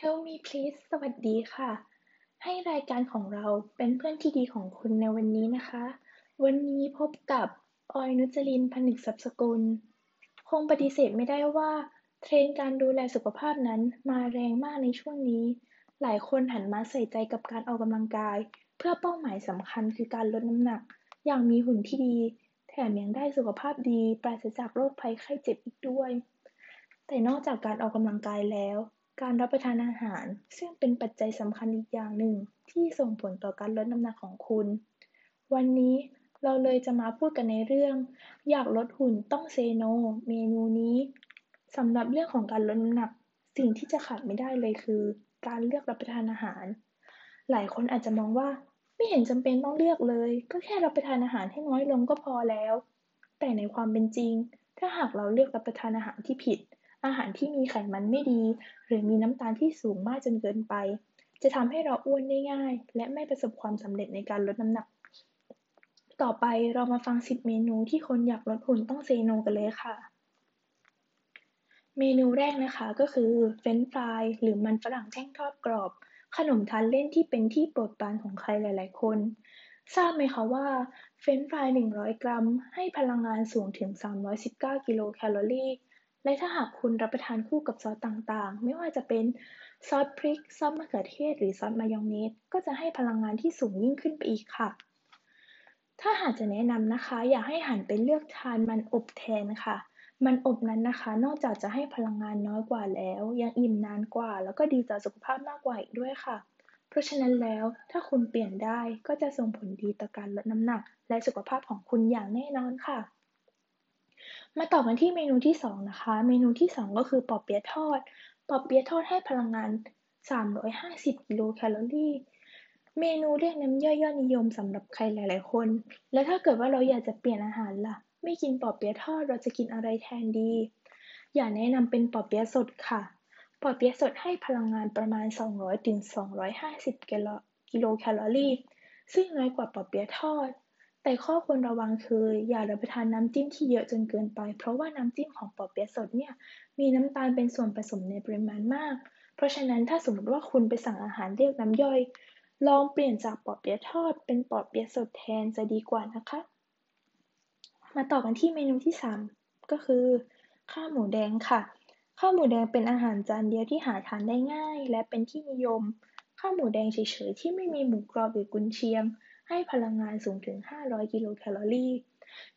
คริสสวัสดีค่ะ ให้รายการของเราเป็นเพื่อนที่ดีของคุณในวันนี้นะคะ วันนี้พบกับออยนุจรินพนึกศัพสกุล คงปฏิเสธไม่ได้ว่า เทรนการดูแลสุขภาพนั้นมาแรงมากในช่วงนี้ หลายคนหันมาใส่ใจกับการออกกำลังกาย เพื่อเป้าหมายสำคัญคือการลดน้ำหนัก อย่างมีหุ่นที่ดี แถมยังได้สุขภาพดีปราศจากโรคภัยไข้เจ็บอีกด้วย แต่นอกจากการออกกำลังกายแล้ว การรับประทานอาหาร ซึ่งเป็นปัจจัยสำคัญอีกอย่างหนึ่งที่ส่งผลต่อการลดน้ำหนักของคุณ วันนี้เราเลยจะมาพูดกันในเรื่อง อยากลดหุ่นต้องเซโนเมนูนี้สำหรับเรื่องของการลดน้ำหนัก สิ่งที่จะขาดไม่ได้เลยคือ การเลือกรับประทานอาหาร หลายคนอาจจะมองว่า ไม่เห็นจำเป็นต้องเลือกเลย ก็แค่รับประทานอาหารให้น้อยลงก็พอแล้ว แต่ในความเป็นจริง ถ้าหากเราเลือกรับประทานอาหารที่ผิด อาหารที่มีไขมันไม่ดี หรือมีน้ำตาลที่สูงมากจนเกินไป จะทำให้เราอ้วนได้ง่าย และไม่ประสบความสำเร็จในการลดน้ำหนัก ต่อไปเรามาฟัง 10 เมนูที่คนอยากลดหุ่นต้องเซโนกันเลยค่ะ เมนูแรกนะคะก็คือเฟรนฟรายหรือมันฝรั่งแท่งทอดกรอบ ขนมทานเล่นที่เป็นที่โปรดปรานของใครหลาย ๆ คนทราบไหมคะว่าเฟรนช์ฟราย 100 กรัม ให้พลังงานสูงถึง 319 กิโลแคลอรี่ และถ้าหากคุณรับประทานคู่กับซอสต่างๆ ไม่ว่าจะเป็นซอสพริก ซอสมะเขือเทศ หรือซอสมายองเนส ก็จะให้พลังงานที่สูงยิ่งขึ้นไปอีกค่ะ ถ้าหากจะแนะนำนะคะ อยากให้หันไปเลือกทานมันอบแทนค่ะ มันอบนั้นนะคะ นอกจากจะให้พลังงานน้อยกว่าแล้ว ยังอิ่มนานกว่า แล้วก็ดีต่อสุขภาพมากกว่าอีกด้วยค่ะ เพราะฉะนั้นแล้วถ้าคุณเปลี่ยนได้ก็จะส่งผลดีต่อการลดน้ำหนัก และสุขภาพของคุณอย่างแน่นอนค่ะ มาต่อกันที่เมนูที่ 2 นะคะ เมนูที่ 2 ก็คือปอเปี๊ยะทอด ปอเปี๊ยะทอดให้พลังงาน 350 กิโลแคลอรี่ เมนูเรียกน้ำย่อยยอดนิยมสำหรับใครหลาย ๆ คน และถ้าเกิดว่าเราอยากจะเปลี่ยนอาหารล่ะ ไม่กินปอเปี๊ยะทอดเราจะกินอะไรแทนดี อยากแนะนำเป็นปอเปี๊ยะสดค่ะ ปอเปี๊ยะสดให้พลังงานประมาณ 200ถึง250 กิโลแคลอรี่ ซึ่งน้อยกว่าปอเปี๊ยะทอด แต่ข้อควรระวังคืออย่ารับประทานน้ำจิ้มที่เยอะจนเกินไป เพราะว่าน้ำจิ้มของปอเปี๊ยะสดเนี่ยมีน้ำตาลเป็นส่วนผสมในปริมาณมาก เพราะฉะนั้นถ้าสมมติว่าคุณไปสั่งอาหารเรียกน้ำย่อย ลองเปลี่ยนจากปอเปี๊ยะทอดเป็นปอเปี๊ยะสดแทนจะดีกว่านะคะ มาต่อกันที่เมนูที่ 3 ก็คือ ข้าวหมูแดงค่ะ ข้าวหมูแดงเป็นอาหารจานเดียวที่หาทานได้ง่าย และเป็นที่นิยม ข้าวหมูแดงเฉยๆที่ไม่มีหมูกรอบหรือกุนเชียง ให้พลังงานสูงถึง 500 กิโลแคลอรี่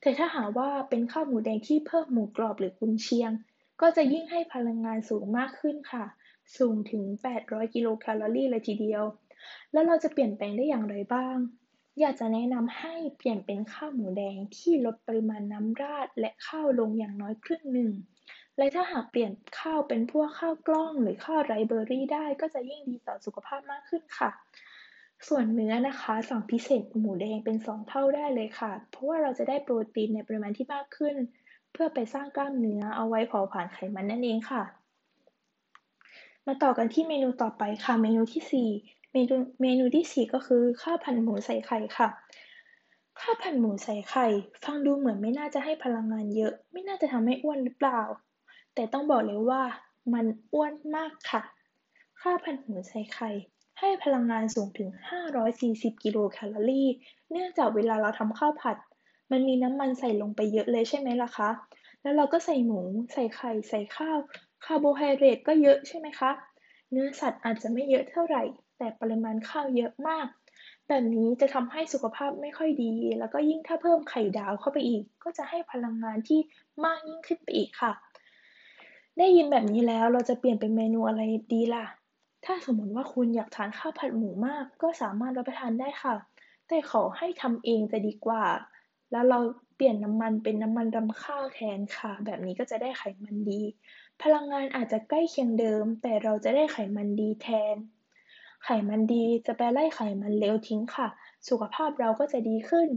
แต่ถ้าหากว่าเป็นข้าวหมูแดงที่เพิ่มหมูกรอบหรือกุนเชียง ก็จะยิ่งให้พลังงานสูงมากขึ้นค่ะ สูงถึง 800 กิโลแคลอรี่เลยทีเดียว แล้วเราจะเปลี่ยนแปลงได้อย่างไรบ้าง อยากจะแนะนำให้เปลี่ยนเป็นข้าวหมูแดงที่ลดปริมาณน้ำราดและข้าวลงอย่างน้อยครึ่งหนึ่งและถ้าหากเปลี่ยนข้าวเป็นพวกข้าวกล้องหรือข้าวไรเบอร์รี่ได้ก็จะยิ่งดีต่อสุขภาพมากขึ้นค่ะ ส่วนเนื้อนะคะสั่งพิเศษหมูแดงเป็น 2 เท่าได้เลยค่ะ เพราะว่าเราจะได้โปรตีนในปริมาณที่มากขึ้น เพื่อไปสร้างกล้ามเนื้อเอาไว้เผาผลาญไขมันนั่นเองค่ะ มาต่อกันที่เมนูต่อไปค่ะ เมนูที่ 4 เมนูเมนูที่ 4 ก็คือข้าวผัดหมูใส่ไข่ค่ะ ข้าวผัดหมูใส่ไข่ ฟังดูเหมือนไม่น่าจะให้พลังงานเยอะ ไม่น่าจะทำให้อ้วนหรือเปล่า แต่ต้องบอกเลยว่ามันอ้วนมากค่ะ ข้าวผัดหมูใส่ไข่ ให้พลังงานสูงถึง 540 กิโลแคลอรี่ เนื่องจากเวลาเราทำข้าวผัด มันมีน้ำมันใส่ลงไปเยอะเลยใช่ไหมล่ะคะ แล้วเราก็ใส่หมู ใส่ไข่ ใส่ข้าว คาร์โบไฮเดรตก็เยอะใช่ไหมคะ เนื้อสัตว์อาจจะไม่เยอะเท่าไหร่ แต่ปริมาณข้าวเยอะมาก แบบนี้จะทำให้สุขภาพไม่ค่อยดี แล้วก็ยิ่งถ้าเพิ่มไข่ดาวเข้าไปอีก ก็จะให้พลังงานที่มากยิ่งขึ้นไปอีกค่ะ ได้ยินแบบนี้แล้วเราจะเปลี่ยนเป็นเมนูอะไรดีล่ะ ถ้าสมมติว่าคุณอยากทานข้าวผัดหมูมาก ก็สามารถรับประทานได้ค่ะ แต่ขอให้ทำเองจะดีกว่า แล้วเราเปลี่ยนน้ำมันเป็นน้ำมันรำข้าวแทนค่ะ แบบนี้ก็จะได้ไขมันดี พลังงานอาจจะใกล้เคียงเดิม แต่เราจะได้ไขมันดีแทน ไขมันดีจะไปไล่ไขมันเลวทิ้งค่ะ สุขภาพเราก็จะดีขึ้น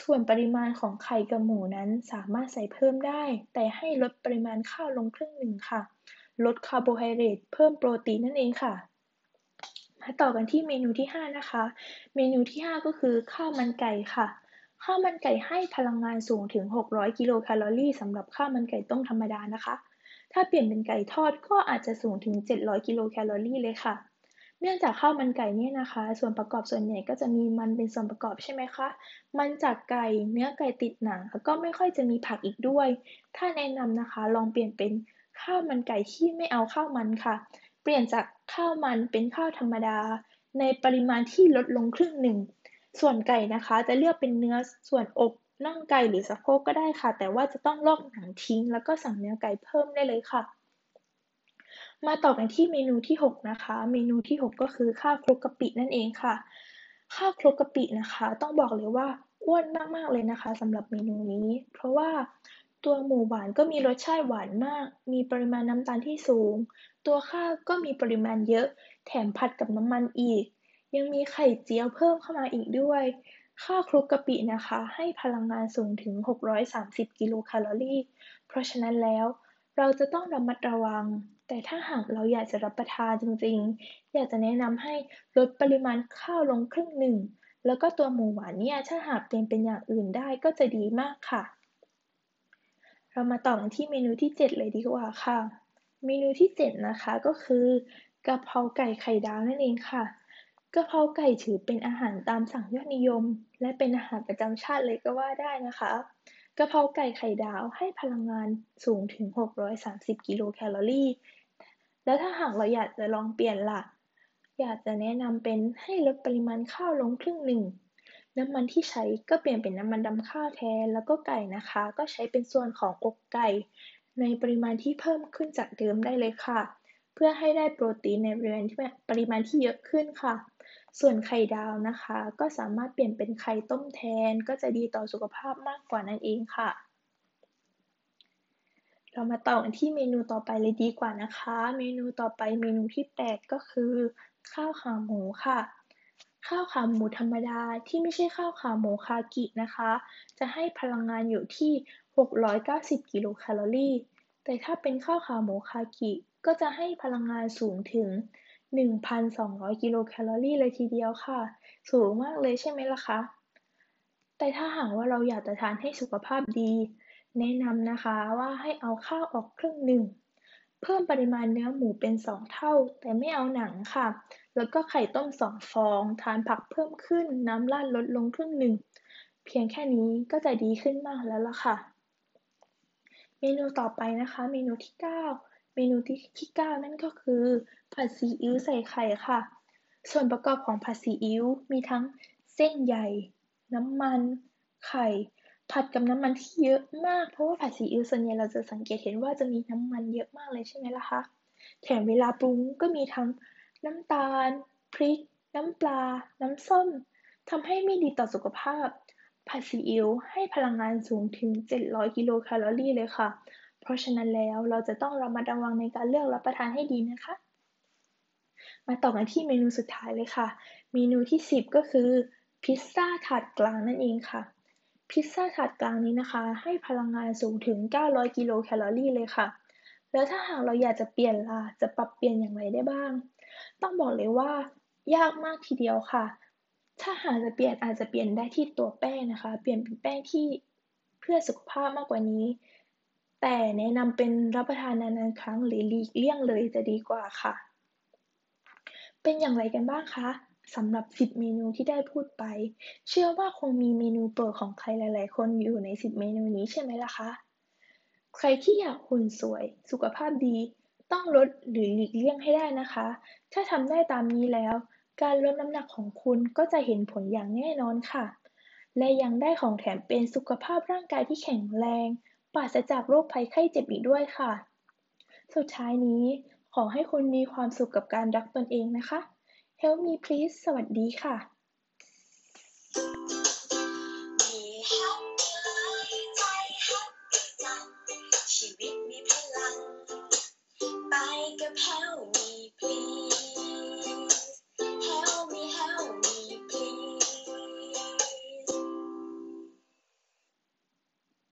ส่วนปริมาณของไข่กับหมูนั้นสามารถใส่เพิ่มได้ แต่ให้ลดปริมาณข้าวลงครึ่งหนึ่งค่ะ ลดคาร์โบไฮเดรตเพิ่มโปรตีนนั่นเองค่ะ มาต่อกันที่เมนูที่ 5 นะคะ เมนูที่ 5 ก็คือข้าวมันไก่ค่ะข้าวมันไก่ให้พลังงานสูงถึง 600 กิโลแคลอรี่สำหรับข้าวมันไก่ต้มธรรมดานะคะ ถ้าเปลี่ยนเป็นไก่ทอดก็อาจจะสูงถึง 700 กิโลแคลอรี่เลยค่ะ เนื่องจากข้าวมันไก่เนี่ยนะคะ ส่วนประกอบส่วนใหญ่ก็จะมีมันเป็นส่วนประกอบใช่ไหมคะ มันจากไก่เนื้อไก่ติดหนังแล้วก็ไม่ค่อยจะมีผักอีกด้วย ถ้าแนะนำนะคะ ลองเปลี่ยนเป็น ข้าวมันไก่ที่ไม่เอาข้าวมันค่ะ เปลี่ยนจากข้าวมันเป็นข้าวธรรมดา ในปริมาณที่ลดลงครึ่งหนึ่ง ส่วนไก่นะคะจะเลือกเป็นเนื้อส่วนอกน่องไก่หรือสะโพกก็ได้ค่ะ แต่ว่าจะต้องลอกหนังทิ้ง แล้วก็สั่งเนื้อไก่เพิ่มได้เลยค่ะ มาต่อกันที่เมนูที่ 6 นะคะ เมนูที่ 6 ก็คือข้าวคลุกกะปินั่นเองค่ะ ข้าวคลุกกะปินะคะ ต้องบอกเลยว่าอ้วนมากๆเลยนะคะสำหรับเมนูนี้ เพราะว่า ตัวหมูหวานก็มีรสชาติหวานมาก มีปริมาณน้ำตาลที่สูง ตัวข้าวก็มีปริมาณเยอะ แถมผัดกับน้ำมันอีก ยังมีไข่เจียวเพิ่มเข้ามาอีกด้วย ข้าวคลุกกะปินะคะ ให้พลังงานสูงถึง 630 กิโลแคลอรี่ เพราะฉะนั้นแล้ว เราจะต้องระมัดระวัง แต่ถ้าหากเราอยากจะรับประทานจริงๆ อยากจะแนะนำให้ลดปริมาณข้าวลงครึ่งหนึ่ง แล้วก็ตัวหมูหวานเนี่ยถ้าหากเปลี่ยนเป็นอย่างอื่นได้ก็จะดีมากค่ะ เรามาต่อกันที่เมนูที่ 7 เลยดีกว่าค่ะ เมนูที่ 7 นะคะก็คือกะเพราไก่ไข่ดาวนั่นเองค่ะกะเพราไก่ถือเป็นอาหารตามสั่งยอดนิยม และเป็นอาหารประจำชาติเลยก็ว่าได้นะคะกะเพราไก่ไข่ดาวให้พลังงานสูงถึง 630 กิโลแคลอรี่ แล้วถ้าหากเราอยากจะลองเปลี่ยนล่ะ อยากจะแนะนำเป็นให้ลดปริมาณข้าวลงครึ่งหนึ่ง น้ำมันที่ใช้ก็เปลี่ยนเป็นน้ำมันดำข้าวแทน แล้วก็ไก่นะคะ ก็ใช้เป็นส่วนของอกไก่ ในปริมาณที่เพิ่มขึ้นจากเดิมได้เลยค่ะ เพื่อให้ได้โปรตีนในปริมาณที่ปริมาณที่เยอะขึ้นค่ะ ส่วนไข่ดาวนะคะ ก็สามารถเปลี่ยนเป็นไข่ต้มแทน ก็จะดีต่อสุขภาพมากกว่านั่นเองค่ะ เรามาต่อกันที่เมนูต่อไปเลยดีกว่านะคะ เมนูต่อไปเมนูที่ 8 ก็คือ ข้าวขาหมูค่ะ ข้าวขาหมูธรรมดาที่ไม่ใช่ข้าวขาหมูคากินะคะ จะให้พลังงานอยู่ที่ 690 กิโลแคลอรี่ แต่ถ้าเป็นข้าวขาหมูคากิก็จะให้พลังงานสูงถึง 1,200 กิโลแคลอรี่เลยทีเดียวค่ะ สูงมากเลยใช่ไหมล่ะคะ แต่ถ้าหากว่าเราอยากจะทานให้สุขภาพดี แนะนำนะคะว่าให้เอาข้าวออกครึ่งหนึ่ง เพิ่มปริมาณเนื้อหมูเป็น 2 เท่า แต่ไม่เอาหนังค่ะ แล้วก็ไข่ต้ม 2 ฟอง ทานผักเพิ่มขึ้น น้ำราดลดลงครึ่งหนึ่ง เพียงแค่นี้ก็จะดีขึ้นมากแล้วล่ะค่ะ เมนูต่อไปนะคะ เมนูที่ 9 เมนูที่ที่ 9 นั่นก็คือ ผัดซีอิ๊วใส่ไข่ค่ะ ส่วนประกอบของผัดซีอิ๊วมีทั้งเส้นใหญ่ น้ำมัน ไข่ ผัดกับน้ำมันที่เยอะมาก เพราะว่าผัดซีอิ๊วส่วนใหญ่เราจะสังเกตเห็นว่าจะมีน้ำมันเยอะมากเลยใช่ไหมล่ะคะ แถมเวลาปรุงก็มีทั้ง น้ำตาล พริก น้ำปลา น้ำส้ม ทำให้ไม่ดีต่อสุขภาพ ผัดซีอิ๊วให้พลังงานสูงถึง 700 กิโลแคลอรี่เลยค่ะ เพราะฉะนั้นแล้วเราจะต้องระมัดระวังในการเลือกรับประทานให้ดีนะคะ มาต่อกันที่เมนูสุดท้ายเลยค่ะ เมนูที่ 10 ก็คือพิซซ่าถาดกลางนั่นเองค่ะ พิซซ่าถาดกลางนี้นะคะ ให้พลังงานสูงถึง 900 กิโลแคลอรี่เลยค่ะ แล้วถ้าหากเราอยากจะเปลี่ยนล่ะ จะปรับเปลี่ยนอย่างไรได้บ้าง ต้องบอกเลยว่า ยากมากทีเดียวค่ะ ถ้าหากจะเปลี่ยนอาจจะเปลี่ยนได้ที่ตัวแป้งนะคะ เปลี่ยนเป็นแป้งที่เพื่อสุขภาพมากกว่านี้ แต่แนะนำเป็นรับประทานนานๆครั้งหรือหลีกเลี่ยงเลยจะดีกว่าค่ะ เป็นอย่างไรกันบ้างคะสำหรับ 10 เมนูที่ได้พูดไป เชื่อว่าคงมีเมนูโปรดของใครหลาย ๆ คนอยู่ใน 10 เมนูนี้ใช่ไหมล่ะคะ ใครที่อยากหุ่นสวย สุขภาพดี ต้องลดหรือหลีกเลี่ยงให้ได้นะคะ ถ้าทำได้ตามนี้แล้ว การลดน้ำหนักของคุณก็จะเห็นผลอย่างแน่นอนค่ะ และยังได้ของแถมเป็นสุขภาพร่างกายที่แข็งแรง ปราศจากโรคภัยไข้เจ็บอีกด้วยค่ะ สุดท้ายนี้ขอให้คุณมีความสุขกับการรักตนเองนะคะ Help me please สวัสดีค่ะ